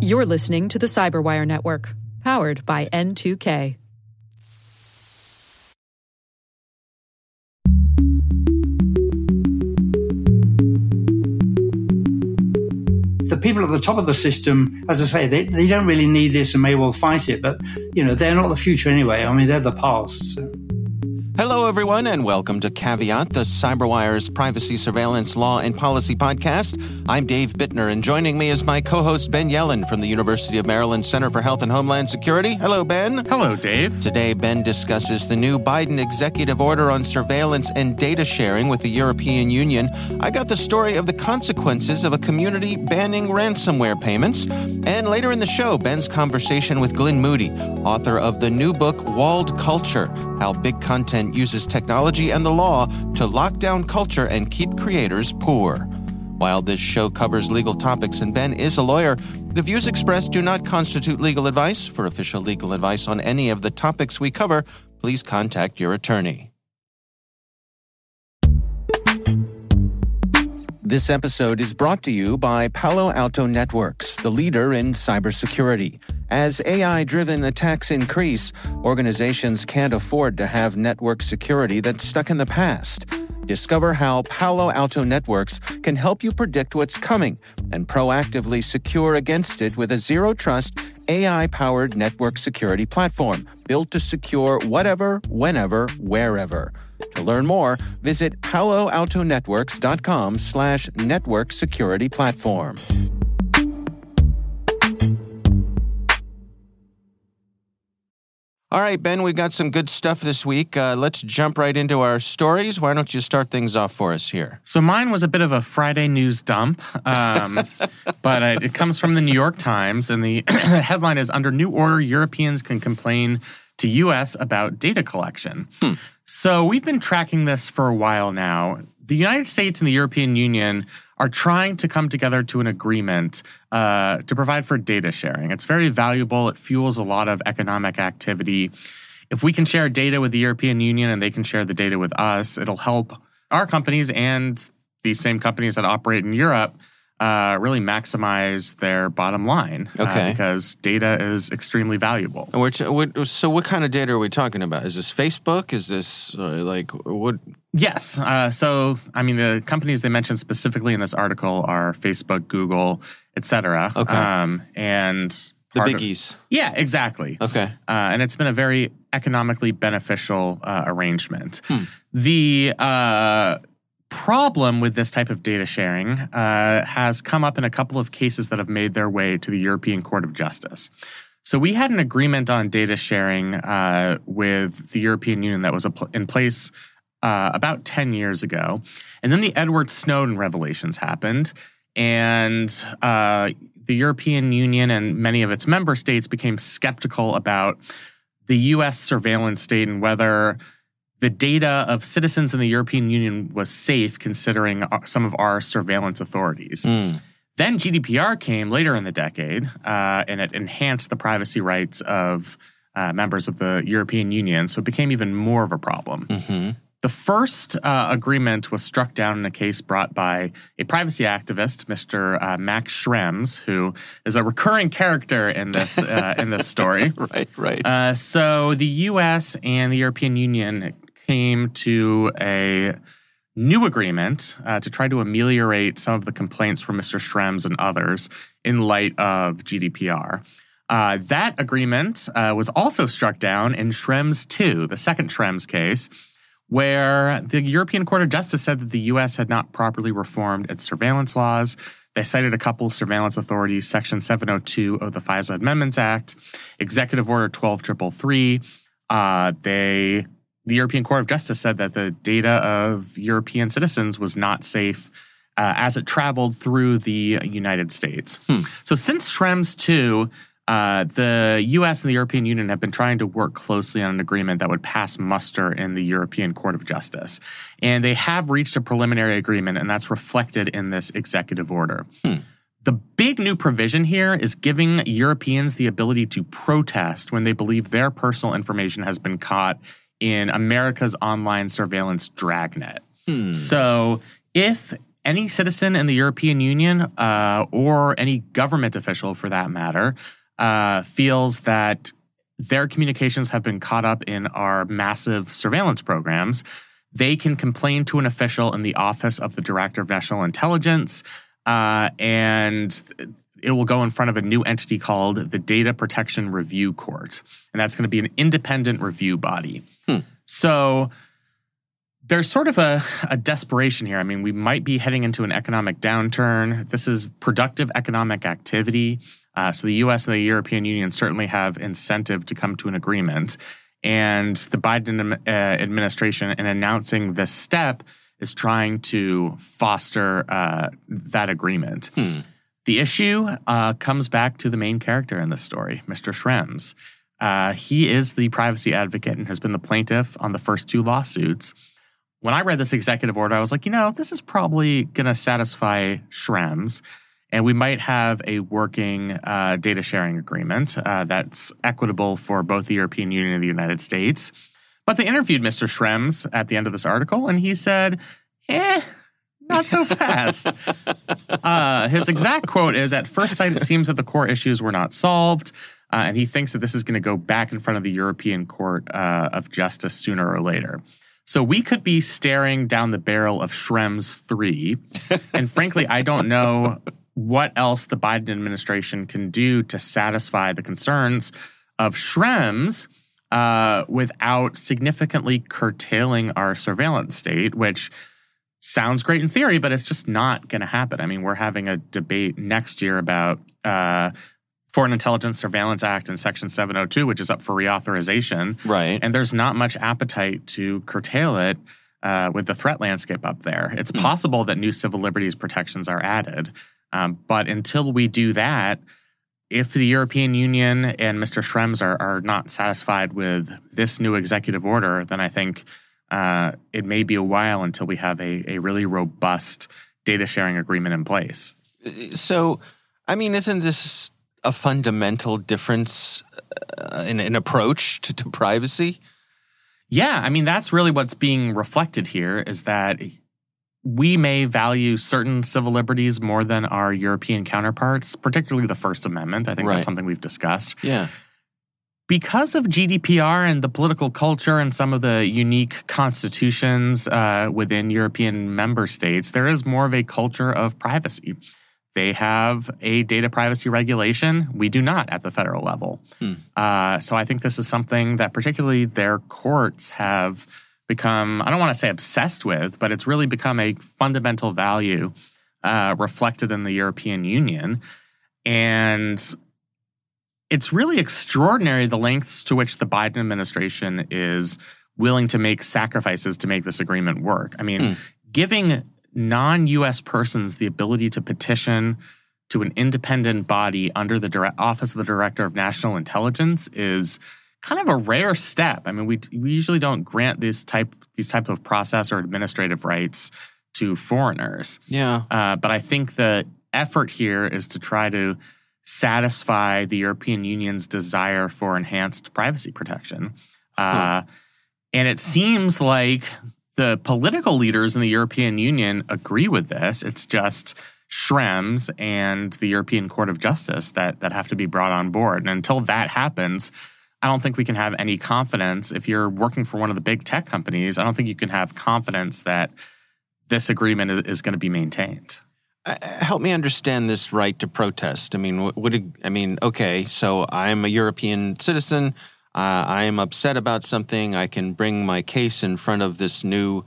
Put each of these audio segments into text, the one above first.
You're listening to the Cyberwire Network, powered by N2K. the people at the top of the system, as I say, they, they don't really need this and may well fight it, but you know, they're not the future anyway. I mean, they're the past. So. Hello, everyone, and welcome to Caveat, the CyberWire's privacy, surveillance, law, and policy podcast. I'm Dave Bittner, and joining me is my co host, Ben Yelin from the University of Maryland Center for Health and Homeland Security. Hello, Ben. Hello, Dave. Today, Ben discusses the new Biden executive order on surveillance and data sharing with the European Union. I got the story of the consequences of a community banning ransomware payments. And later in the show, Ben's conversation with Glyn Moody, author of the new book, Walled Culture How Big Content uses technology and the law to lock down culture and keep creators poor. While this show covers legal topics and Ben is a lawyer, the views expressed do not constitute legal advice. For official legal advice on any of the topics we cover, please contact your attorney. This episode is brought to you by Palo Alto Networks, the leader in cybersecurity. As AI driven attacks increase, organizations can't afford to have network security that's stuck in the past. Discover how Palo Alto Networks can help you predict what's coming and proactively secure against it with a zero trust, AI powered network security platform built to secure whatever, whenever, wherever. To learn more, visit paloaltonetworks.com slash network security platform. All right, Ben, we've got some good stuff this week. Uh, let's jump right into our stories. Why don't you start things off for us here? So mine was a bit of a Friday news dump, um, but uh, it comes from the New York Times, and the headline is Under New Order, Europeans can complain to U.S. about data collection. Hmm. So we've been tracking this for a while now. The United States and the European Union are trying to come together to an agreement uh, to provide for data sharing. It's very valuable, it fuels a lot of economic activity. If we can share data with the European Union and they can share the data with us, it'll help our companies and these same companies that operate in Europe uh, really maximize their bottom line. Uh, okay. Uh, because data is extremely valuable. T- what, so, what kind of data are we talking about? Is this Facebook? Is this uh, like what? Yes. Uh, so, I mean, the companies they mentioned specifically in this article are Facebook, Google, et cetera. Okay. Um, and the biggies. Of, yeah, exactly. Okay. Uh, and it's been a very economically beneficial uh, arrangement. Hmm. The problem with this type of data sharing uh, has come up in a couple of cases that have made their way to the European Court of Justice. So we had an agreement on data sharing uh, with the European Union that was in place uh, about 10 years ago. And then the Edward Snowden revelations happened, and uh, the European Union and many of its member states became skeptical about the US surveillance state and whether the data of citizens in the European Union was safe considering some of our surveillance authorities. Mm. Then GDPR came later in the decade, uh, and it enhanced the privacy rights of uh, members of the European Union, so it became even more of a problem. Mm-hmm. The first uh, agreement was struck down in a case brought by a privacy activist, Mr. Uh, Max Schrems, who is a recurring character in this uh, in this story. right, right. Uh, so the U.S. and the European Union came to a new agreement uh, to try to ameliorate some of the complaints from Mr. Schrems and others in light of GDPR. Uh, that agreement uh, was also struck down in Schrems 2, the second Schrems case, where the European Court of Justice said that the U.S. had not properly reformed its surveillance laws. They cited a couple of surveillance authorities, Section 702 of the FISA Amendments Act, Executive Order 12333. Uh, they the European Court of Justice said that the data of European citizens was not safe uh, as it traveled through the United States. Hmm. So since Schrems 2, uh, the US and the European Union have been trying to work closely on an agreement that would pass muster in the European Court of Justice. And they have reached a preliminary agreement, and that's reflected in this executive order. Hmm. The big new provision here is giving Europeans the ability to protest when they believe their personal information has been caught in America's online surveillance dragnet. Hmm. So if any citizen in the European Union uh, or any government official for that matter uh, feels that their communications have been caught up in our massive surveillance programs, they can complain to an official in the Office of the Director of National Intelligence, uh, and it will go in front of a new entity called the Data Protection Review Court. And that's going to be an independent review body. Hmm. So there's sort of a, a desperation here. I mean, we might be heading into an economic downturn. This is productive economic activity. Uh, so the US and the European Union certainly have incentive to come to an agreement. And the Biden uh, administration, in announcing this step, is trying to foster uh, that agreement. Hmm. The issue uh, comes back to the main character in this story, Mr. Schrems. Uh, he is the privacy advocate and has been the plaintiff on the first two lawsuits. When I read this executive order, I was like, you know, this is probably going to satisfy Schrems, and we might have a working uh, data sharing agreement uh, that's equitable for both the European Union and the United States. But they interviewed Mr. Schrems at the end of this article, and he said, eh, not so fast. uh, his exact quote is At first sight, it seems that the core issues were not solved. Uh, and he thinks that this is going to go back in front of the European Court uh, of Justice sooner or later. So we could be staring down the barrel of Schrems 3. and frankly, I don't know what else the Biden administration can do to satisfy the concerns of Schrems uh, without significantly curtailing our surveillance state, which sounds great in theory, but it's just not going to happen. I mean, we're having a debate next year about uh, Foreign Intelligence Surveillance Act and Section 702, which is up for reauthorization. Right. And there's not much appetite to curtail it uh, with the threat landscape up there. It's possible that new civil liberties protections are added. Um, but until we do that, if the European Union and Mr. Schrems are, are not satisfied with this new executive order, then I think uh, it may be a while until we have a, a really robust data sharing agreement in place. So, I mean, isn't this a fundamental difference uh, in, in approach to, to privacy? Yeah, I mean, that's really what's being reflected here is that we may value certain civil liberties more than our European counterparts, particularly the First Amendment. I think Right. that's something we've discussed. Yeah. because of GDPR and the political culture and some of the unique constitutions uh, within European member states, there is more of a culture of privacy. They have a data privacy regulation. We do not at the federal level. Uh, so I think this is something that particularly their courts have become, I don't want to say obsessed with, but it's really become a fundamental value uh, reflected in the European Union. And it's really extraordinary the lengths to which the Biden administration is willing to make sacrifices to make this agreement work. I mean, Hmm. giving non US persons the ability to petition to an independent body under the direct Office of the Director of National Intelligence is kind of a rare step. I mean, we, we usually don't grant this type these type of process or administrative rights to foreigners. Yeah. Uh, but I think the effort here is to try to satisfy the European Union's desire for enhanced privacy protection. Uh, And it seems like the political leaders in the European Union agree with this. It's just Schrems and the European Court of Justice that, that have to be brought on board. And until that happens, I don't think we can have any confidence. If you're working for one of the big tech companies, I don't think you can have confidence that this agreement is, is going to be maintained. Uh, help me understand this right to protest. I mean, what, what I mean, okay, so I'm a European citizen. Uh, I am upset about something. I can bring my case in front of this new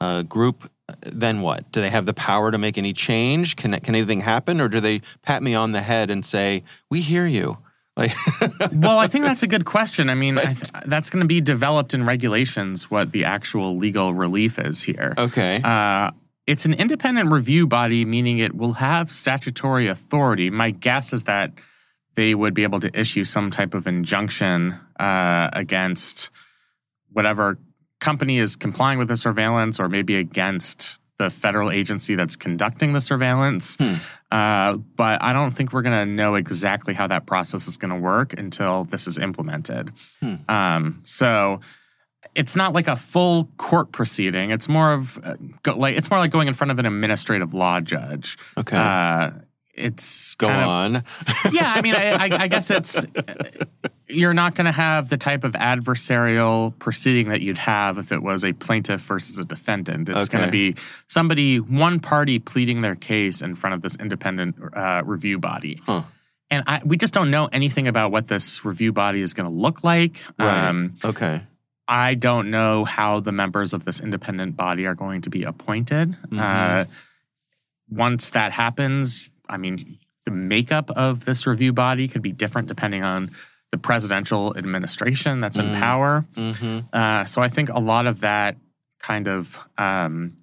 uh, group. Then what? Do they have the power to make any change? Can can anything happen, or do they pat me on the head and say, "We hear you"? Like, well, I think that's a good question. I mean, I th- that's going to be developed in regulations what the actual legal relief is here. okay, Uh, it's an independent review body, meaning it will have statutory authority. My guess is that they would be able to issue some type of injunction uh, against whatever company is complying with the surveillance or maybe against the federal agency that's conducting the surveillance. Uh, but I don't think we're going to know exactly how that process is going to work until this is implemented. Um, so it's not like a full court proceeding. It's more of uh, go, like it's more like going in front of an administrative law judge. Okay. Uh, it's Go kind of- on. yeah, I mean, I, I, I guess it's you're not going to have the type of adversarial proceeding that you'd have if it was a plaintiff versus a defendant. It's going to be somebody, one party pleading their case in front of this independent uh, review body. Huh. And I, we just don't know anything about what this review body is going to look like. Right. Um, okay. I don't know how the members of this independent body are going to be appointed. Mm-hmm. Uh, once that happens, I mean, the makeup of this review body could be different depending on the presidential administration that's in power. Mm-hmm. Uh, so I think a lot of that kind of um,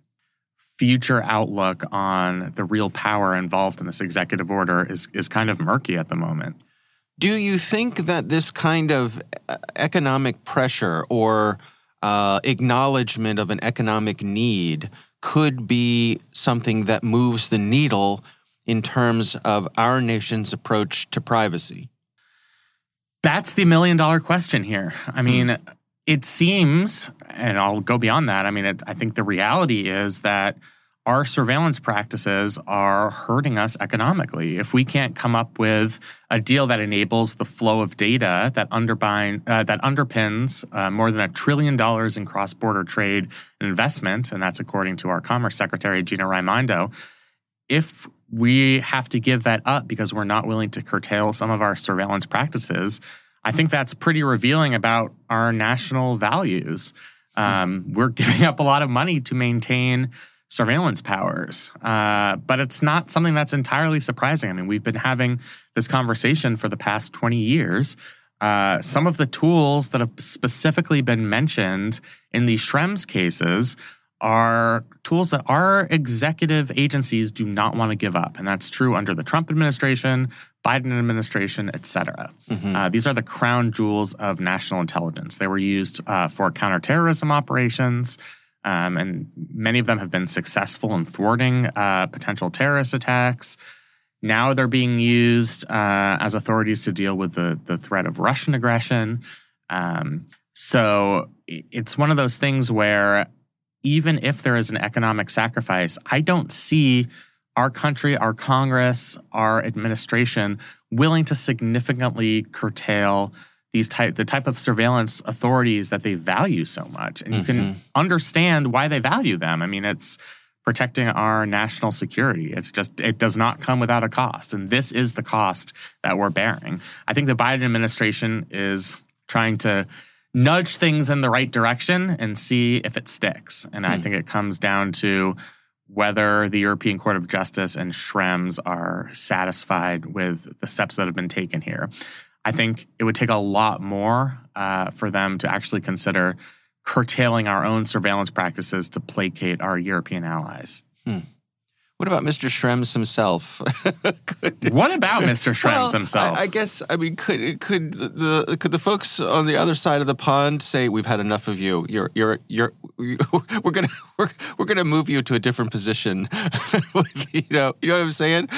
future outlook on the real power involved in this executive order is is kind of murky at the moment. Do you think that this kind of uh, economic pressure or uh, acknowledgement of an economic need could be something that moves the needle in terms of our nation's approach to privacy? That's the million dollar question here. I mean, it seems, and I'll go beyond that. I mean, it, I think the reality is that our surveillance practices are hurting us economically. If we can't come up with a deal that enables the flow of data that underbind uh, that underpins uh, more than a trillion dollars in cross-border trade and investment, and that's according to our Commerce Secretary Gina Raimondo, if we have to give that up because we're not willing to curtail some of our surveillance practices, I think that's pretty revealing about our national values. Um, we're giving up a lot of money to maintain surveillance powers, uh, but it's not something that's entirely surprising. I mean, we've been having this conversation for the past 20 years. Uh, some of the tools that have specifically been mentioned in these Schrems cases are tools that our executive agencies do not want to give up. And that's true under the Trump administration, Biden administration, et cetera. Uh, these are the crown jewels of national intelligence. They were used uh, for counterterrorism operations, um, and many of them have been successful in thwarting uh, potential terrorist attacks. Now they're being used uh, as authorities to deal with the, the threat of Russian aggression. Um, so it's one of those things where even if there is an economic sacrifice, I don't see our country, our Congress, our administration willing to significantly curtail these type the type of surveillance authorities that they value so much. And you can mm-hmm. understand why they value them. I mean, it's protecting our national security. It's just it does not come without a cost. And this is the cost that we're bearing. I think the Biden administration is trying to nudge things in the right direction and see if it sticks. And I think it comes down to whether the European Court of Justice and Schrems are satisfied with the steps that have been taken here. I think it would take a lot more uh, for them to actually consider curtailing our own surveillance practices to placate our European allies. What about Mr. Schrems himself? Could- What about Mr. Schrems Well, himself? I, I guess I mean could could the could the folks on the other side of the pond say we've had enough of you? You're you're you're we're gonna we're, we're gonna move you to a different position. you know you know what I'm saying?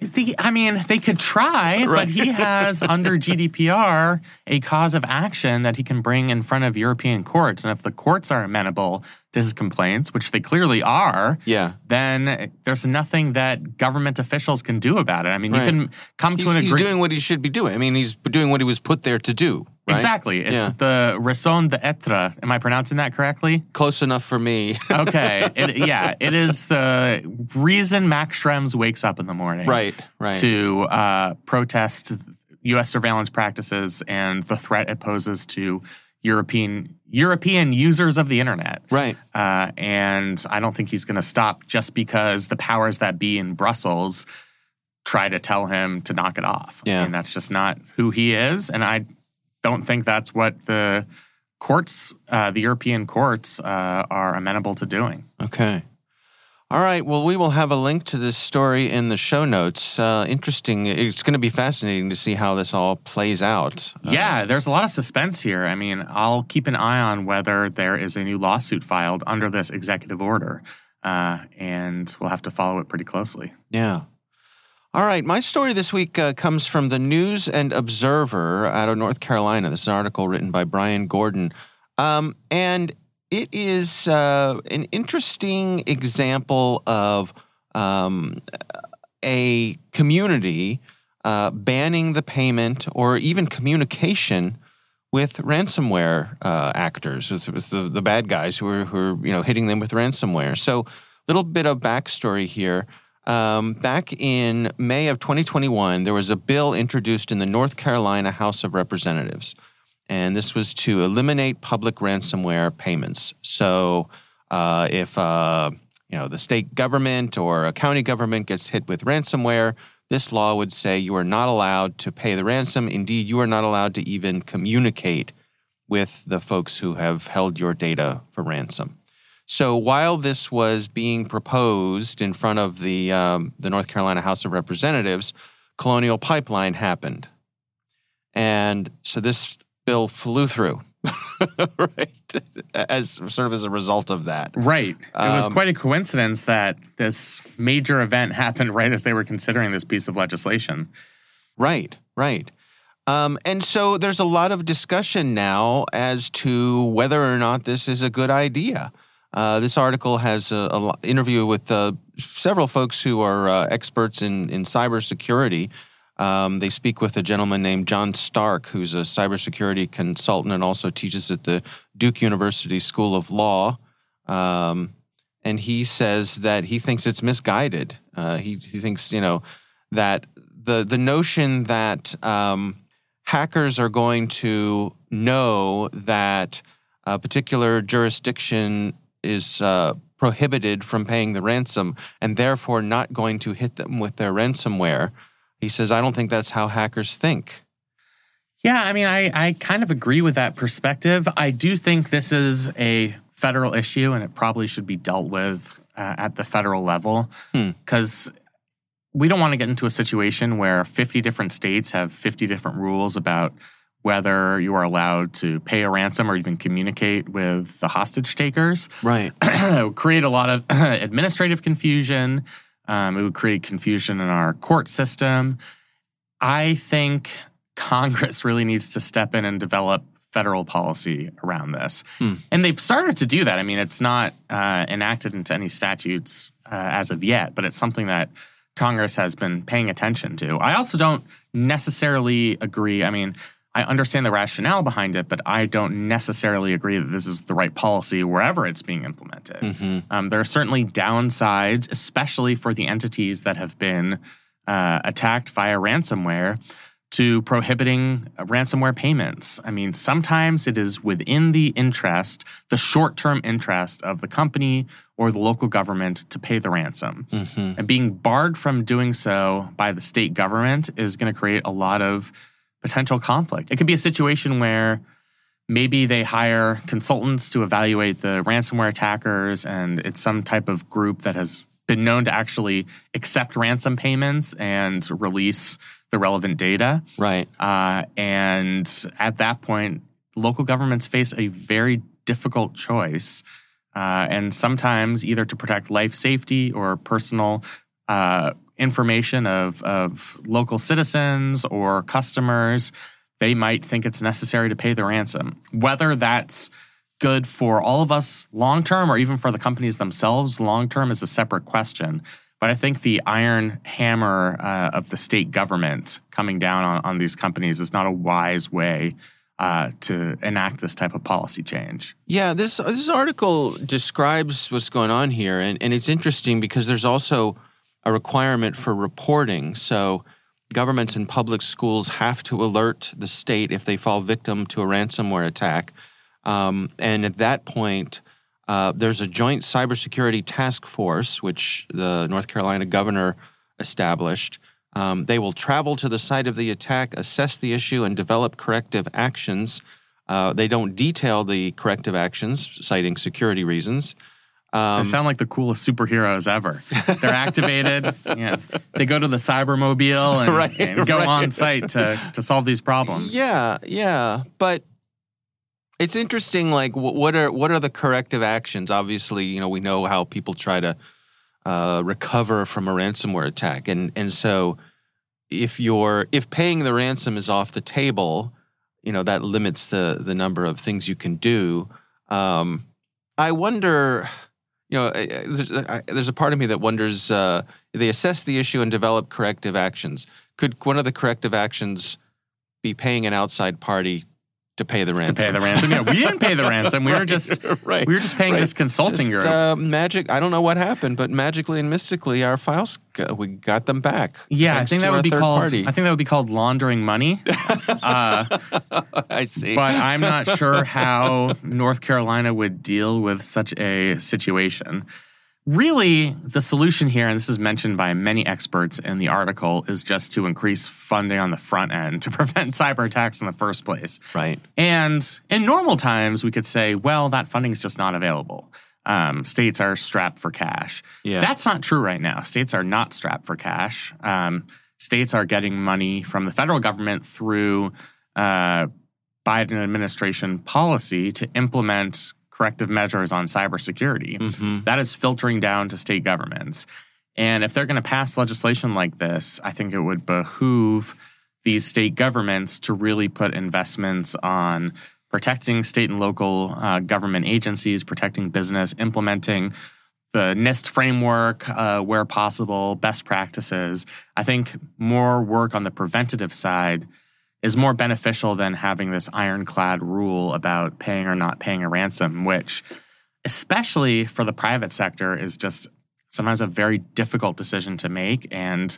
The, I mean, they could try, Right. but he has under GDPR a cause of action that he can bring in front of European courts. And if the courts are amenable to his complaints, which they clearly are, Yeah. then there's nothing that government officials can do about it. I mean, Right. you can come to He's, an he's doing what he should be doing. I mean, he's doing what he was put there to do. Right? Exactly. It's Yeah. the raison d'etre. Am I pronouncing that correctly? Close enough for me. Okay. it, yeah, it is the reason Max Schrems wakes up in the morning. right. Right. to uh, protest U.S. surveillance practices and the threat it poses to European European users of the internet. right. Uh, and I don't think he's going to stop just because the powers that be in Brussels try to tell him to knock it off. Yeah. I mean, that's just not who he is, and I don't think that's what the courts, uh, the European courts, uh, are amenable to doing. Okay. All right. Well, we will have a link to this story in the show notes. Uh, interesting. It's going to be fascinating to see how this all plays out. Uh, Yeah, there's a lot of suspense here. I mean, I'll keep an eye on whether there is a new lawsuit filed under this executive order, uh, and we'll have to follow it pretty closely. Yeah. All right. My story this week uh, comes from the News and Observer out of North Carolina. This is an article written by Brian Gordon. Um, and it is uh, an interesting example of um, a community uh, banning the payment or even communication with ransomware uh, actors, with, with the, the, bad guys who are, who are you know hitting them with ransomware. So, a little bit of backstory here. Um, back in May of 2021, there was a bill introduced in the North Carolina House of Representatives, and this was to eliminate public ransomware payments. So, uh, if uh, you know the state government or a county government gets hit with ransomware, this law would say you are not allowed to pay the ransom. Indeed, you are not allowed to even communicate with the folks who have held your data for ransom. So while this was being proposed in front of the um, the North Carolina House of Representatives, Colonial Pipeline happened, and so this bill flew through. right as sort of as a result of that. Right. It was um, quite a coincidence that this major event happened right as they were considering this piece of legislation. Right right. Um, and so there's a lot of discussion now as to whether or not this is a good idea uh, this article has a, a interview with uh, several folks who are uh, experts in in cybersecurity um, they speak with a gentleman named John Stark, who's a cybersecurity consultant and also teaches at the Duke University School of Law. Um, and he says that he thinks it's misguided. Uh, he, he thinks, you know, that the the notion that um, hackers are going to know that a particular jurisdiction is uh, prohibited from paying the ransom and therefore not going to hit them with their ransomware he says, I don't think that's how hackers think. Yeah, I mean, I, I kind of agree with that perspective. I do think this is a federal issue and it probably should be dealt with uh, at the federal level because hmm. we don't want to get into a situation where 50 different states have 50 different rules about whether you are allowed to pay a ransom or even communicate with the hostage takers. Right. it would create a lot of administrative confusion. Um, it would create confusion in our court system. I think Congress really needs to step in and develop federal policy around this. Hmm. And they've started to do that. I mean, it's not uh, enacted into any statutes uh, as of yet, but it's something that Congress has been paying attention to. I also don't necessarily agree. I mean, I understand the rationale behind it, but I don't necessarily agree that this is the right policy wherever it's being implemented. Mm-hmm. Um, there are certainly downsides, especially for the entities that have been uh, attacked via ransomware, to prohibiting ransomware payments. I mean, sometimes it is within the interest, the short term interest of the company or the local government to pay the ransom. Mm-hmm. And being barred from doing so by the state government is going to create a lot of potential conflict. It could be a situation where maybe they hire consultants to evaluate the ransomware attackers, and it's some type of group that has been known to actually accept ransom payments and release the relevant data. Right. Uh, and at that point, local governments face a very difficult choice. Uh, and sometimes either to protect life safety or personal uh, information of, of local citizens or customers, they might think it's necessary to pay the ransom. Whether that's good for all of us long term or even for the companies themselves long term is a separate question. But I think the iron hammer uh, of the state government coming down on, on these companies is not a wise way uh, to enact this type of policy change. Yeah, this this article describes what's going on here, and, and it's interesting because there's also a requirement for reporting. So governments and public schools have to alert the state if they fall victim to a ransomware attack. Um, and at that point, uh, there's a joint cybersecurity task force, which the North Carolina governor established. Um, they will travel to the site of the attack, assess the issue, and develop corrective actions. Uh, they don't detail the corrective actions, citing security reasons. Um, they sound like the coolest superheroes ever. They're activated. yeah, they go to the cybermobile and, right, and go right. on site to to solve these problems. Yeah, yeah, but it's interesting. Like, what are what are the corrective actions? Obviously, you know, we know how people try to uh, recover from a ransomware attack, and and so if you're if paying the ransom is off the table, you know that limits the the number of things you can do. Um, I wonder, you know, there's, there's, a part of me that wonders. Uh, they assess the issue and develop corrective actions. Could one of the corrective actions be paying an outside party to pay the ransom. To pay the ransom. Yeah, we didn't pay the ransom. We right, were just right, we were just paying right. this consulting just, Uh, magic. I don't know what happened, but magically and mystically, our files we got them back. Yeah, I think that would be called. Party. I think that would be called laundering money. uh, I see. But I'm not sure how North Carolina would deal with such a situation really the solution here and this is mentioned by many experts in the article is just to increase funding on the front end to prevent cyber attacks in the first place. Right. And in normal times we could say well that funding is just not available. Um, states are strapped for cash. Yeah. that's not true right now. States are not strapped for cash. Um, states are getting money from the federal government through uh, biden administration policy to implement corrective measures on cybersecurity. Mm-hmm. That is filtering down to state governments. And if they're going to pass legislation like this, I think it would behoove these state governments to really put investments on protecting state and local uh, government agencies, protecting business, implementing the NIST framework uh, where possible, best practices. I think more work on the preventative side is more beneficial than having this ironclad rule about paying or not paying a ransom, which, especially for the private sector, is just sometimes a very difficult decision to make and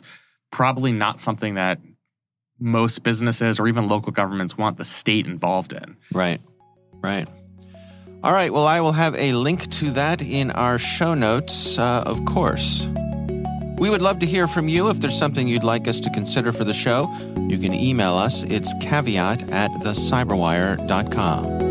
probably not something that most businesses or even local governments want the state involved in. Right, right. All right, well, I will have a link to that in our show notes, uh, of course. We would love to hear from you. If there's something you'd like us to consider for the show, you can email us. It's caveat at thecyberwire.com.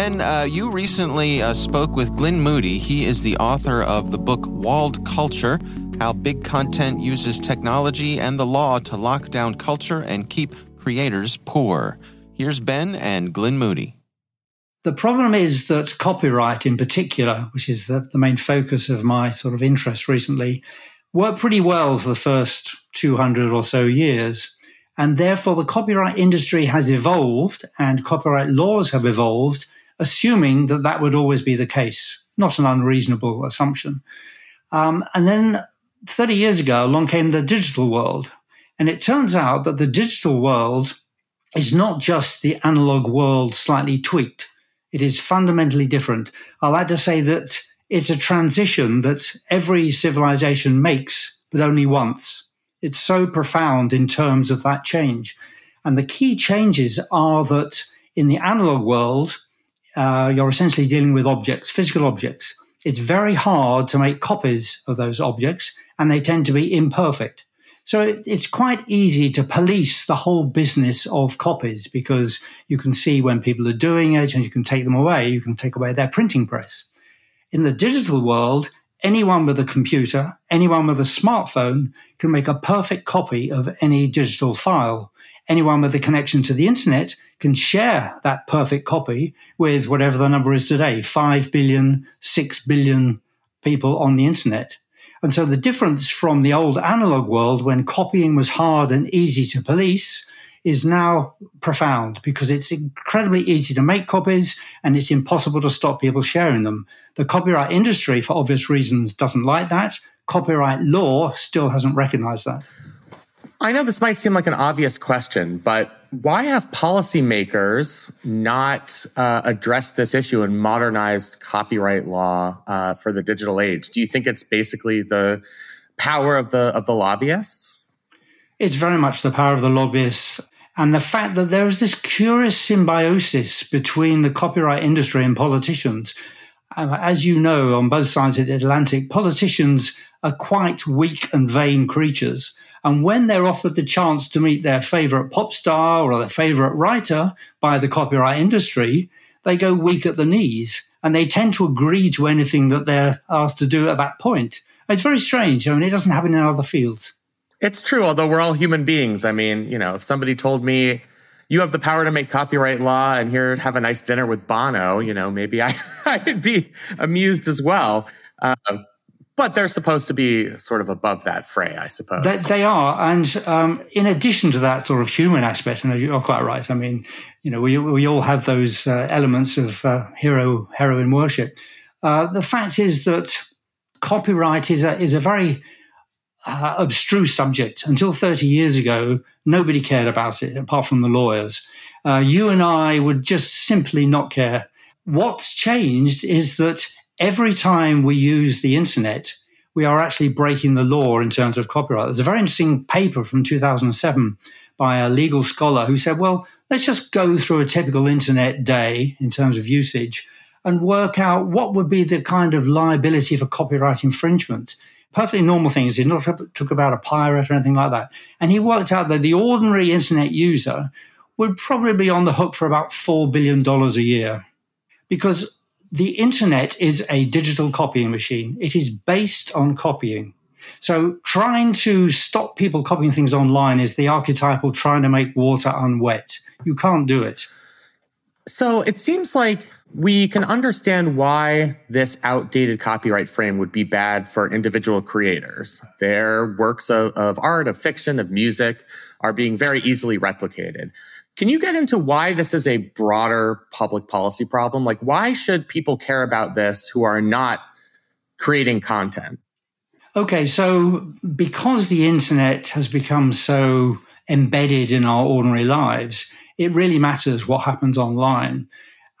Ben, uh, you recently uh, spoke with Glyn Moody. He is the author of the book Walled Culture How Big Content Uses Technology and the Law to Lock Down Culture and Keep Creators Poor. Here's Ben and Glyn Moody. The problem is that copyright, in particular, which is the, the main focus of my sort of interest recently, worked pretty well for the first 200 or so years. And therefore, the copyright industry has evolved and copyright laws have evolved assuming that that would always be the case. Not an unreasonable assumption. Um, and then 30 years ago, along came the digital world. And it turns out that the digital world is not just the analog world slightly tweaked. It is fundamentally different. I like to say that it's a transition that every civilization makes, but only once. It's so profound in terms of that change. And the key changes are that in the analog world, uh, you're essentially dealing with objects, physical objects. It's very hard to make copies of those objects, and they tend to be imperfect. So it, it's quite easy to police the whole business of copies because you can see when people are doing it and you can take them away. You can take away their printing press. In the digital world, anyone with a computer, anyone with a smartphone can make a perfect copy of any digital file. Anyone with a connection to the internet can share that perfect copy with whatever the number is today 5 billion, 6 billion people on the internet. And so the difference from the old analog world when copying was hard and easy to police is now profound because it's incredibly easy to make copies and it's impossible to stop people sharing them. The copyright industry, for obvious reasons, doesn't like that. Copyright law still hasn't recognized that. I know this might seem like an obvious question, but why have policymakers not uh, addressed this issue and modernized copyright law uh, for the digital age? Do you think it's basically the power of the of the lobbyists? It's very much the power of the lobbyists and the fact that there is this curious symbiosis between the copyright industry and politicians. Uh, as you know, on both sides of the Atlantic, politicians are quite weak and vain creatures. And when they're offered the chance to meet their favorite pop star or their favorite writer by the copyright industry, they go weak at the knees and they tend to agree to anything that they're asked to do at that point. It's very strange. I mean, it doesn't happen in other fields. It's true, although we're all human beings. I mean, you know, if somebody told me you have the power to make copyright law and here have a nice dinner with Bono, you know, maybe I, I'd be amused as well. Uh, but they're supposed to be sort of above that fray, I suppose. They, they are, and um, in addition to that sort of human aspect, and you're quite right. I mean, you know, we we all have those uh, elements of uh, hero heroine worship. Uh, the fact is that copyright is a is a very uh, abstruse subject. Until 30 years ago, nobody cared about it apart from the lawyers. Uh, you and I would just simply not care. What's changed is that every time we use the internet, we are actually breaking the law in terms of copyright. There's a very interesting paper from 2007 by a legal scholar who said, well, let's just go through a typical internet day in terms of usage and work out what would be the kind of liability for copyright infringement. Perfectly normal things. He not talk about a pirate or anything like that. And he worked out that the ordinary internet user would probably be on the hook for about $4 billion a year because the internet is a digital copying machine. It is based on copying. So trying to stop people copying things online is the archetypal trying to make water unwet. You can't do it. So it seems like we can understand why this outdated copyright frame would be bad for individual creators. Their works of, of art, of fiction, of music are being very easily replicated. Can you get into why this is a broader public policy problem? Like, why should people care about this who are not creating content? Okay, so because the internet has become so embedded in our ordinary lives, it really matters what happens online.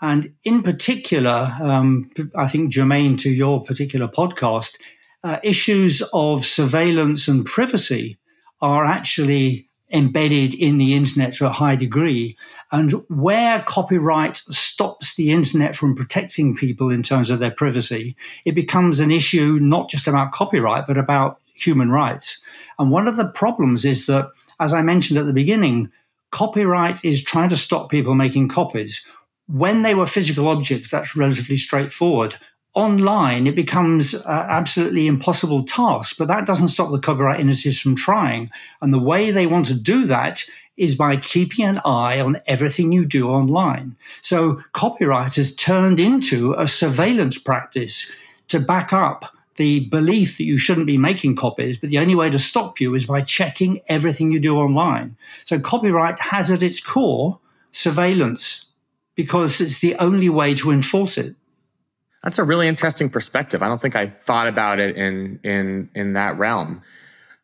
And in particular, um, I think germane to your particular podcast, uh, issues of surveillance and privacy are actually embedded in the internet to a high degree. And where copyright stops the internet from protecting people in terms of their privacy, it becomes an issue not just about copyright, but about human rights. And one of the problems is that, as I mentioned at the beginning, copyright is trying to stop people making copies. When they were physical objects, that's relatively straightforward online, it becomes an absolutely impossible task. But that doesn't stop the copyright industries from trying. And the way they want to do that is by keeping an eye on everything you do online. So copyright has turned into a surveillance practice to back up the belief that you shouldn't be making copies, but the only way to stop you is by checking everything you do online. So copyright has at its core surveillance because it's the only way to enforce it. That's a really interesting perspective. I don't think I thought about it in in in that realm.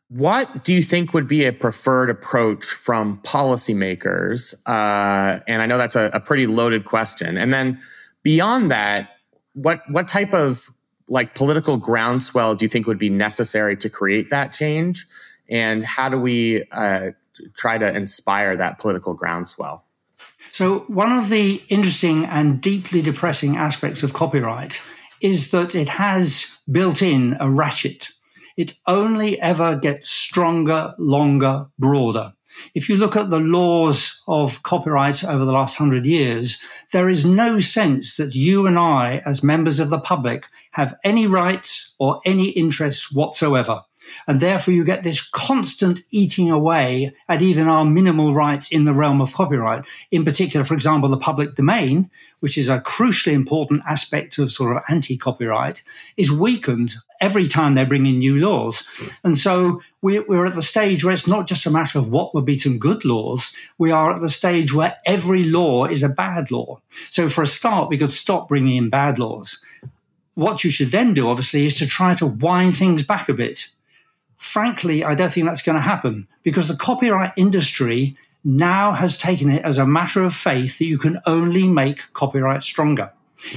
What do you think would be a preferred approach from policymakers? Uh, and I know that's a, a pretty loaded question. And then beyond that, what what type of like political groundswell do you think would be necessary to create that change? And how do we uh, try to inspire that political groundswell? So, one of the interesting and deeply depressing aspects of copyright is that it has built in a ratchet. It only ever gets stronger, longer, broader. If you look at the laws of copyright over the last hundred years, there is no sense that you and I, as members of the public, have any rights or any interests whatsoever. And therefore, you get this constant eating away at even our minimal rights in the realm of copyright. In particular, for example, the public domain, which is a crucially important aspect of sort of anti copyright, is weakened every time they bring in new laws. And so we're at the stage where it's not just a matter of what would be some good laws. We are at the stage where every law is a bad law. So for a start, we could stop bringing in bad laws. What you should then do, obviously, is to try to wind things back a bit. Frankly, I don't think that's going to happen because the copyright industry now has taken it as a matter of faith that you can only make copyright stronger.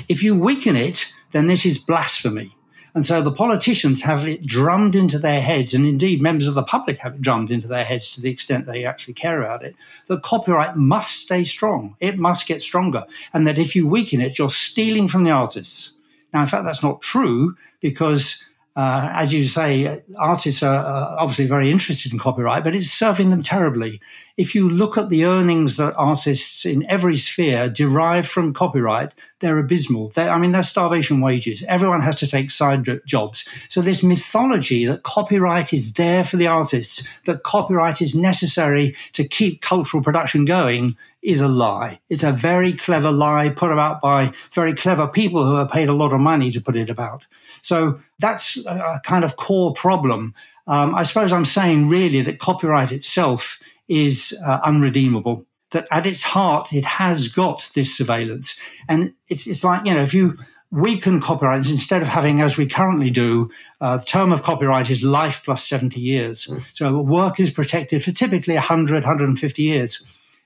If you weaken it, then this is blasphemy. And so the politicians have it drummed into their heads, and indeed members of the public have it drummed into their heads to the extent they actually care about it, that copyright must stay strong. It must get stronger. And that if you weaken it, you're stealing from the artists. Now, in fact, that's not true because uh, as you say, artists are uh, obviously very interested in copyright, but it's serving them terribly. If you look at the earnings that artists in every sphere derive from copyright, they're abysmal. They're, I mean, they're starvation wages. Everyone has to take side jobs. So this mythology that copyright is there for the artists, that copyright is necessary to keep cultural production going is a lie. It's a very clever lie put about by very clever people who are paid a lot of money to put it about. So that's a kind of core problem. Um, I suppose I'm saying really that copyright itself is uh, unredeemable. That at its heart, it has got this surveillance. And it's, it's like, you know, if you weaken copyright instead of having, as we currently do, uh, the term of copyright is life plus 70 years. Mm. So work is protected for typically 100, 150 years.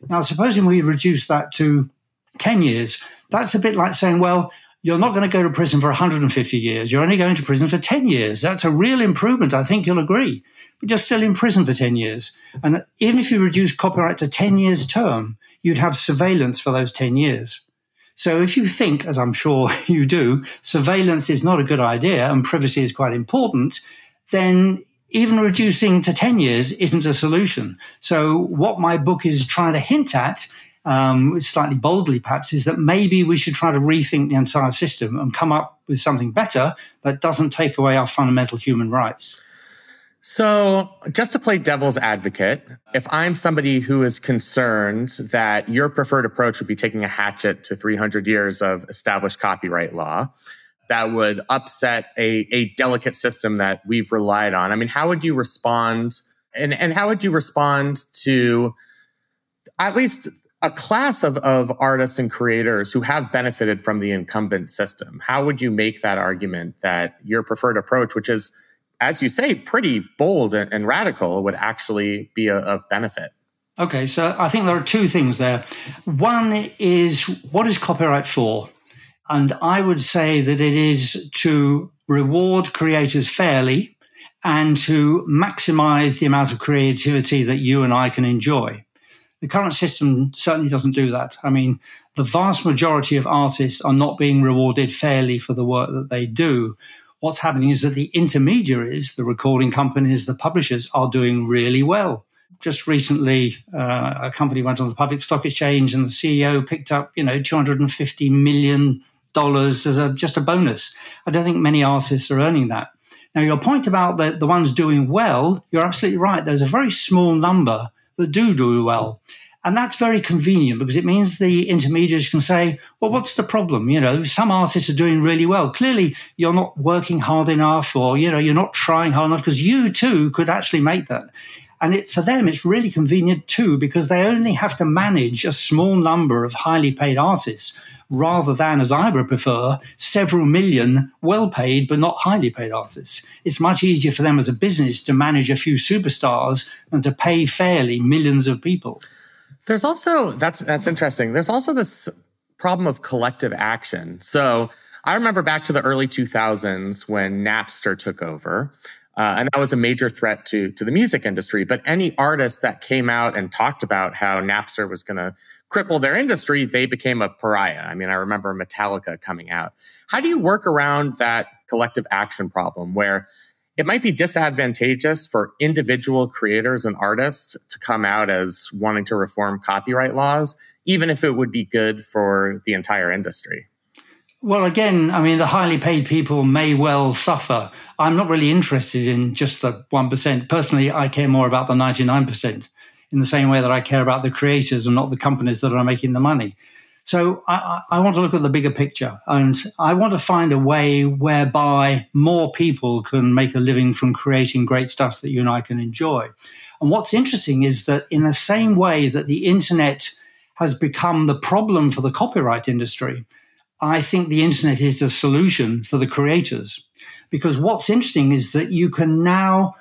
Now, supposing we reduce that to 10 years, that's a bit like saying, well, you're not going to go to prison for 150 years. You're only going to prison for 10 years. That's a real improvement. I think you'll agree. But you're still in prison for 10 years. And even if you reduce copyright to 10 years term, you'd have surveillance for those 10 years. So if you think, as I'm sure you do, surveillance is not a good idea and privacy is quite important, then even reducing to 10 years isn't a solution. So, what my book is trying to hint at, um, slightly boldly perhaps, is that maybe we should try to rethink the entire system and come up with something better that doesn't take away our fundamental human rights. So, just to play devil's advocate, if I'm somebody who is concerned that your preferred approach would be taking a hatchet to 300 years of established copyright law, that would upset a, a delicate system that we've relied on. I mean, how would you respond? And, and how would you respond to at least a class of, of artists and creators who have benefited from the incumbent system? How would you make that argument that your preferred approach, which is, as you say, pretty bold and, and radical, would actually be a, of benefit? Okay, so I think there are two things there. One is what is copyright for? And I would say that it is to reward creators fairly and to maximize the amount of creativity that you and I can enjoy. The current system certainly doesn't do that. I mean, the vast majority of artists are not being rewarded fairly for the work that they do. What's happening is that the intermediaries, the recording companies, the publishers are doing really well just recently uh, a company went on the public stock exchange and the CEO picked up, you know, 250 million dollars as a, just a bonus. I don't think many artists are earning that. Now, your point about the, the ones doing well, you're absolutely right. There's a very small number that do do well. And that's very convenient because it means the intermediaries can say, well, what's the problem? You know, some artists are doing really well. Clearly, you're not working hard enough or, you know, you're not trying hard enough because you too could actually make that. And it, for them, it's really convenient too because they only have to manage a small number of highly paid artists rather than, as I would prefer, several million well paid but not highly paid artists. It's much easier for them as a business to manage a few superstars than to pay fairly millions of people. There's also that's that's interesting. There's also this problem of collective action. So I remember back to the early 2000s when Napster took over. Uh, and that was a major threat to to the music industry. But any artist that came out and talked about how Napster was going to cripple their industry, they became a pariah. I mean, I remember Metallica coming out. How do you work around that collective action problem where it might be disadvantageous for individual creators and artists to come out as wanting to reform copyright laws, even if it would be good for the entire industry? Well, again, I mean, the highly paid people may well suffer. I'm not really interested in just the 1%. Personally, I care more about the 99% in the same way that I care about the creators and not the companies that are making the money. So I, I, want to look at the bigger picture and I want to find a way whereby more people can make a living from creating great stuff that you and I can enjoy. And what's interesting is that in the same way that the internet has become the problem for the copyright industry, I think the internet is a solution for the creators. Because what's interesting is that you can now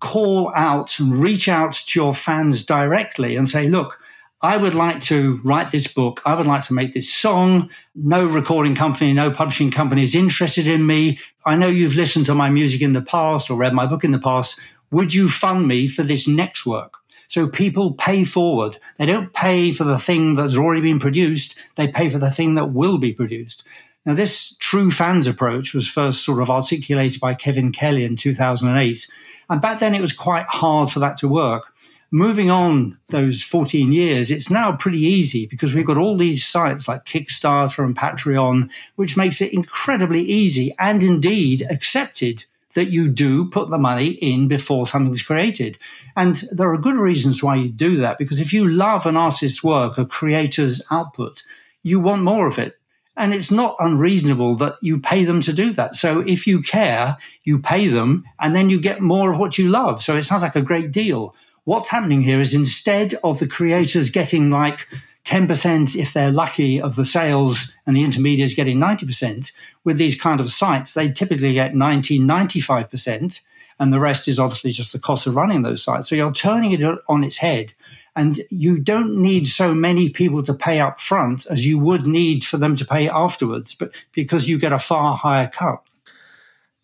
call out and reach out to your fans directly and say, look, I would like to write this book. I would like to make this song. No recording company, no publishing company is interested in me. I know you've listened to my music in the past or read my book in the past. Would you fund me for this next work? So people pay forward. They don't pay for the thing that's already been produced. They pay for the thing that will be produced. Now, this true fans approach was first sort of articulated by Kevin Kelly in 2008. And back then it was quite hard for that to work. Moving on those 14 years, it's now pretty easy because we've got all these sites like Kickstarter and Patreon, which makes it incredibly easy and indeed accepted that you do put the money in before something's created. And there are good reasons why you do that, because if you love an artist's work, a creator's output, you want more of it. And it's not unreasonable that you pay them to do that. So if you care, you pay them and then you get more of what you love. So it sounds like a great deal. What's happening here is instead of the creators getting like 10% if they're lucky of the sales and the intermediaries getting 90%. With these kind of sites, they typically get 90, 95%. And the rest is obviously just the cost of running those sites. So you're turning it on its head. And you don't need so many people to pay up front as you would need for them to pay afterwards, but because you get a far higher cut.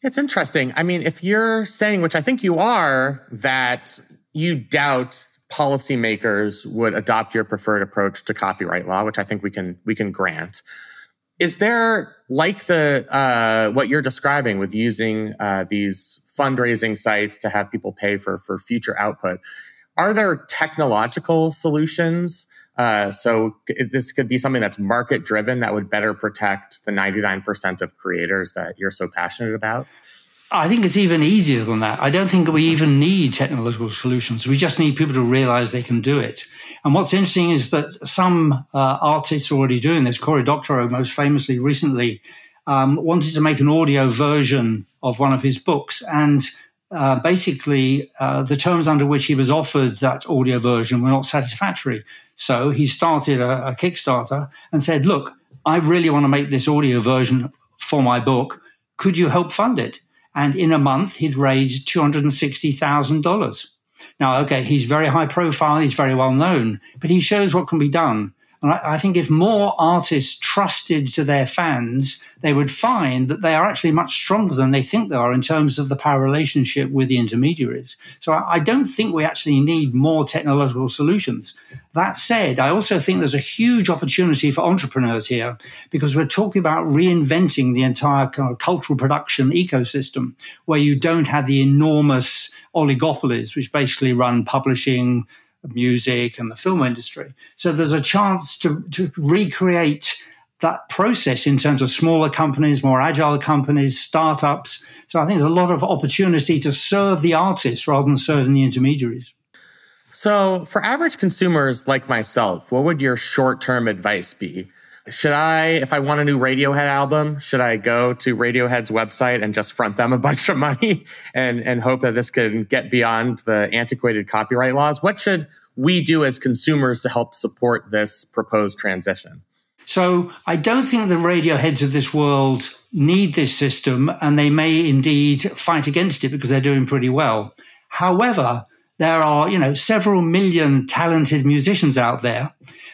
It's interesting. I mean, if you're saying, which I think you are, that you doubt policymakers would adopt your preferred approach to copyright law, which I think we can we can grant. Is there like the uh, what you're describing with using uh, these fundraising sites to have people pay for for future output? Are there technological solutions? Uh, so this could be something that's market driven that would better protect the 99% of creators that you're so passionate about. I think it's even easier than that. I don't think we even need technological solutions. We just need people to realize they can do it. And what's interesting is that some uh, artists are already doing this. Cory Doctorow, most famously recently, um, wanted to make an audio version of one of his books. And uh, basically, uh, the terms under which he was offered that audio version were not satisfactory. So he started a, a Kickstarter and said, Look, I really want to make this audio version for my book. Could you help fund it? And in a month, he'd raised $260,000. Now, okay, he's very high profile, he's very well known, but he shows what can be done. And I, think if more artists trusted to their fans, they would find that they are actually much stronger than they think they are in terms of the power relationship with the intermediaries. So I, I don't think we actually need more technological solutions. That said, I also think there's a huge opportunity for entrepreneurs here because we're talking about reinventing the entire kind of cultural production ecosystem where you don't have the enormous oligopolies which basically run publishing, music and the film industry. So there's a chance to, to recreate that process in terms of smaller companies, more agile companies, startups. So I think there's a lot of opportunity to serve the artists rather than serving the intermediaries. So, for average consumers like myself, what would your short term advice be? Should I, if I want a new Radiohead album, should I go to Radiohead's website and just front them a bunch of money and, and hope that this can get beyond the antiquated copyright laws? What should we do as consumers to help support this proposed transition? So I don't think the Radioheads of this world need this system, and they may indeed fight against it because they're doing pretty well. However, there are, you know, several million talented musicians out there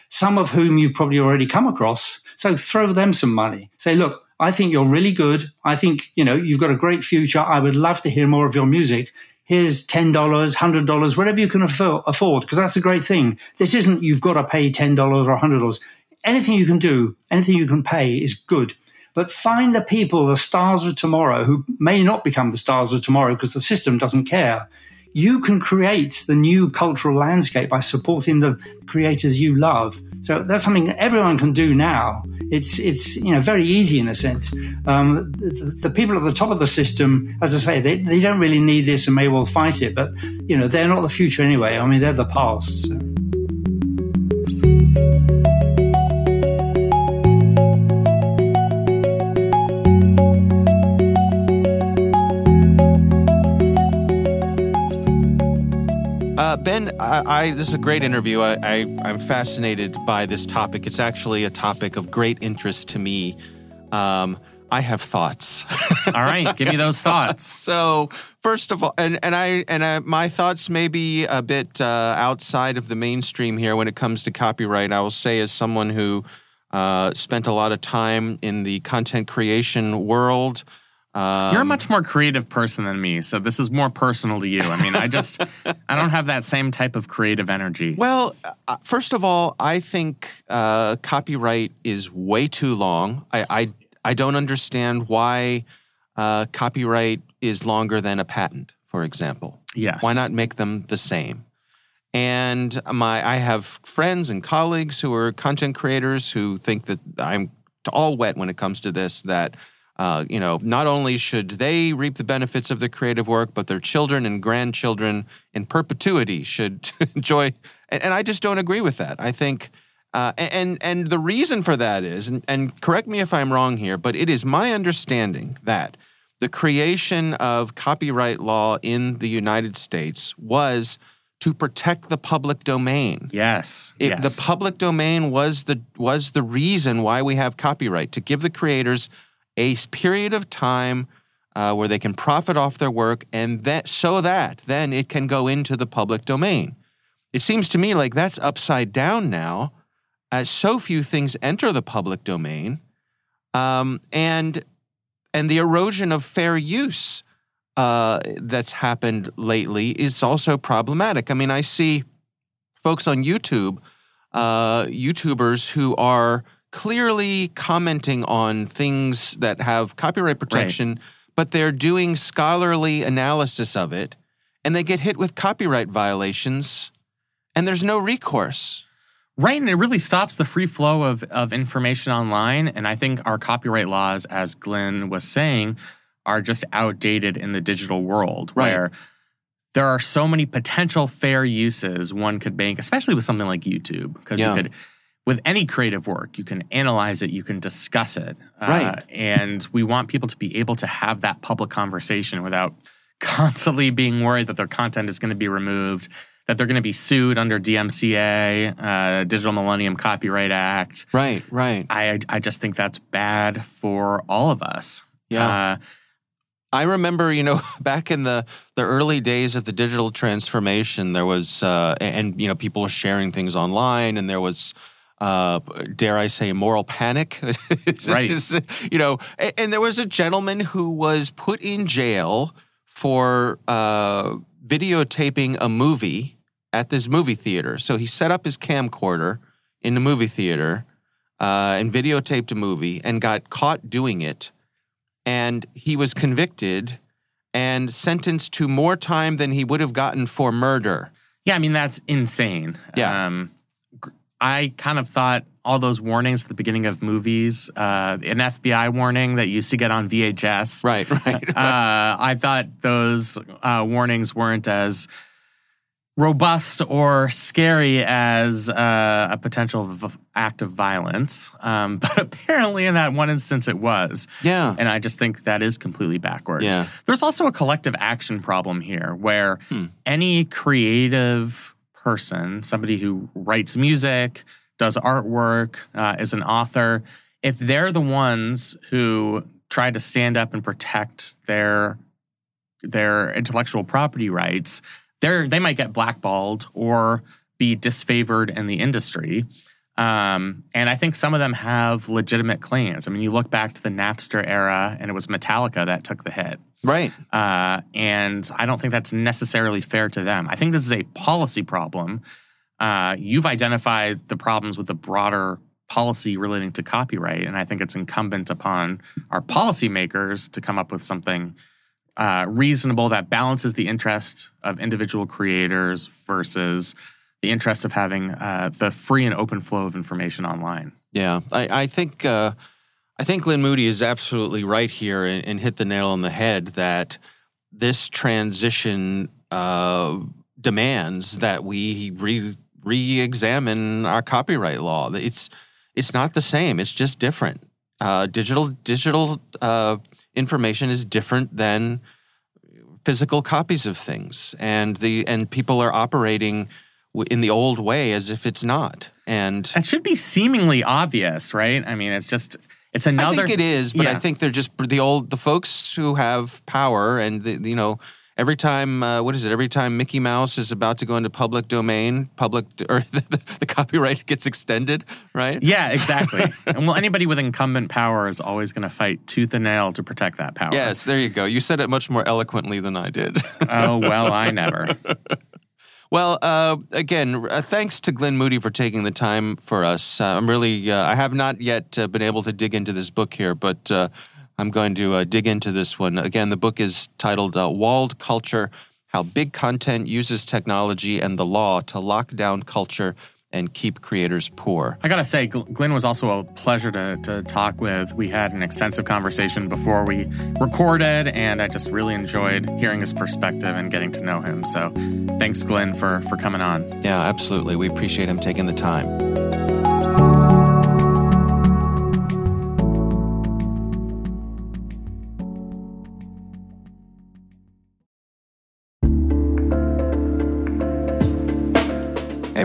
some of whom you've probably already come across. So throw them some money. Say, look, I think you're really good. I think, you know, you've got a great future. I would love to hear more of your music. Here's $10, $100, whatever you can afford, because that's a great thing. This isn't you've got to pay $10 or $100. Anything you can do, anything you can pay is good. But find the people, the stars of tomorrow, who may not become the stars of tomorrow because the system doesn't care you can create the new cultural landscape by supporting the creators you love. So that's something that everyone can do now. It's it's you know very easy in a sense. Um, the, the, people at the top of the system, as I say, they, they don't really need this and may well fight it, but you know they're not the future anyway. I mean they're the past. So. Ben, I, I, this is a great interview. I, I, am fascinated by this topic. It's actually a topic of great interest to me. Um, I have thoughts. all right, give me those thoughts. so, first of all, and and I and I, my thoughts may be a bit uh, outside of the mainstream here when it comes to copyright. I will say, as someone who uh, spent a lot of time in the content creation world. Um, You're a much more creative person than me, so this is more personal to you. I mean, I just I don't have that same type of creative energy. Well, uh, first of all, I think uh, copyright is way too long. I I, I don't understand why uh, copyright is longer than a patent, for example. Yes. Why not make them the same? And my I have friends and colleagues who are content creators who think that I'm all wet when it comes to this. That uh, you know, not only should they reap the benefits of the creative work, but their children and grandchildren in perpetuity should enjoy. And, and, I just don't agree with that. I think, uh, and and the reason for that is, and, and correct me if I'm wrong here, but it is my understanding that the creation of copyright law in the United States was to protect the public domain. Yes, it, yes. The public domain was the was the reason why we have copyright to give the creators a period of time uh, where they can profit off their work, and that so that then it can go into the public domain. It seems to me like that's upside down now, as so few things enter the public domain, um, and and the erosion of fair use uh, that's happened lately is also problematic. I mean, I see folks on YouTube, uh, YouTubers who are clearly commenting on things that have copyright protection, right. but they're doing scholarly analysis of it, and they get hit with copyright violations, and there's no recourse. Right, and it really stops the free flow of, of information online. And I think our copyright laws, as Glyn was saying, are just outdated in the digital world right. where there are so many potential fair uses one could make, especially with something like YouTube, because yeah. you could with any creative work, you can analyze it, you can discuss it. Uh, right. Uh, and we want people to be able to have that public conversation without constantly being worried that their content is going to be removed, that they're going to be sued under DMCA, uh, Digital Millennium Copyright Act. Right, right. I, I just think that's bad for all of us. Yeah. Uh, I remember, you know, back in the, the early days of the digital transformation, there was, uh, and, you know, people were sharing things online, and there was, uh, dare I say, moral panic. right. you know, and, and, there was a gentleman who was put in jail for uh, videotaping a movie at this movie theater. So he set up his camcorder in the movie theater uh, and videotaped a movie and got caught doing it. And he was convicted and sentenced to more time than he would have gotten for murder. Yeah, I mean, that's insane. Yeah. Um, I kind of thought all those warnings at the beginning of movies, uh, an FBI warning that used to get on VHS. Right, right. right. Uh, I thought those uh, warnings weren't as robust or scary as uh, a potential v- act of violence. Um, but apparently, in that one instance, it was. Yeah. And I just think that is completely backwards. Yeah. There's also a collective action problem here where hmm. any creative person, somebody who writes music, does artwork, uh, is an author, if they're the ones who try to stand up and protect their their intellectual property rights, they they might get blackballed or be disfavored in the industry. Um, and I think some of them have legitimate claims. I mean, you look back to the Napster era, and it was Metallica that took the hit. Right. Uh, and I don't think that's necessarily fair to them. I think this is a policy problem. Uh, you've identified the problems with the broader policy relating to copyright, and I think it's incumbent upon our policymakers to come up with something uh, reasonable, that balances the interest of individual creators versus the interest of having uh, the free and open flow of information online. Yeah, I, I think uh, I think Glyn Moody is absolutely right here and, and, hit the nail on the head that this transition uh, demands that we re re-examine our copyright law. It's it's not the same. It's just different. Uh, digital digital uh, information is different than physical copies of things, and the and people are operating in the old way as if it's not. And it should be seemingly obvious, right? I mean, it's just it's another. I think it is, but yeah. I think they're just the old the folks who have power and the, you know every time uh, what is it every time mickey mouse is about to go into public domain public or the, the copyright gets extended right yeah exactly and well anybody with incumbent power is always going to fight tooth and nail to protect that power yes there you go you said it much more eloquently than i did oh well i never well, uh, again, uh, thanks to Glyn Moody for taking the time for us. Uh, I'm really, uh, I have not yet uh, been able to dig into this book here, but uh, I'm going to dig into this one. Again, the book is titled Walled Culture How Big Content Uses Technology and the Law to Lock Down Culture and keep creators poor. I gotta say, Glyn was also a pleasure to, to talk with. We had an extensive conversation before we recorded, and I just really enjoyed hearing his perspective and getting to know him. So thanks, Glyn, for, for coming on. Yeah, absolutely. We appreciate him taking the time.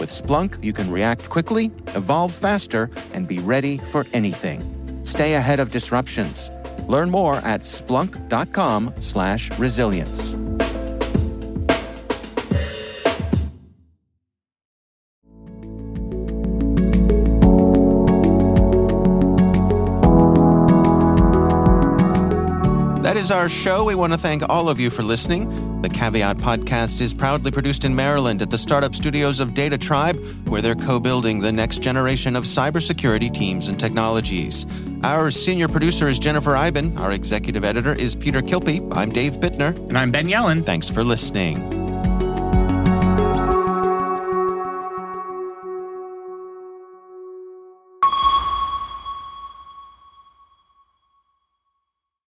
With Splunk, you can react quickly, evolve faster, and be ready for anything. Stay ahead of disruptions. Learn more at splunk.com/resilience. That is our show. We want to thank all of you for listening. The Caveat podcast is proudly produced in Maryland at the startup studios of DataTribe, where they're co building the next generation of cybersecurity teams and technologies. Our senior producer is Jennifer Eiben. Our executive editor is Peter Kilpe. I'm Dave Bittner. And I'm Ben Yelin. Thanks for listening.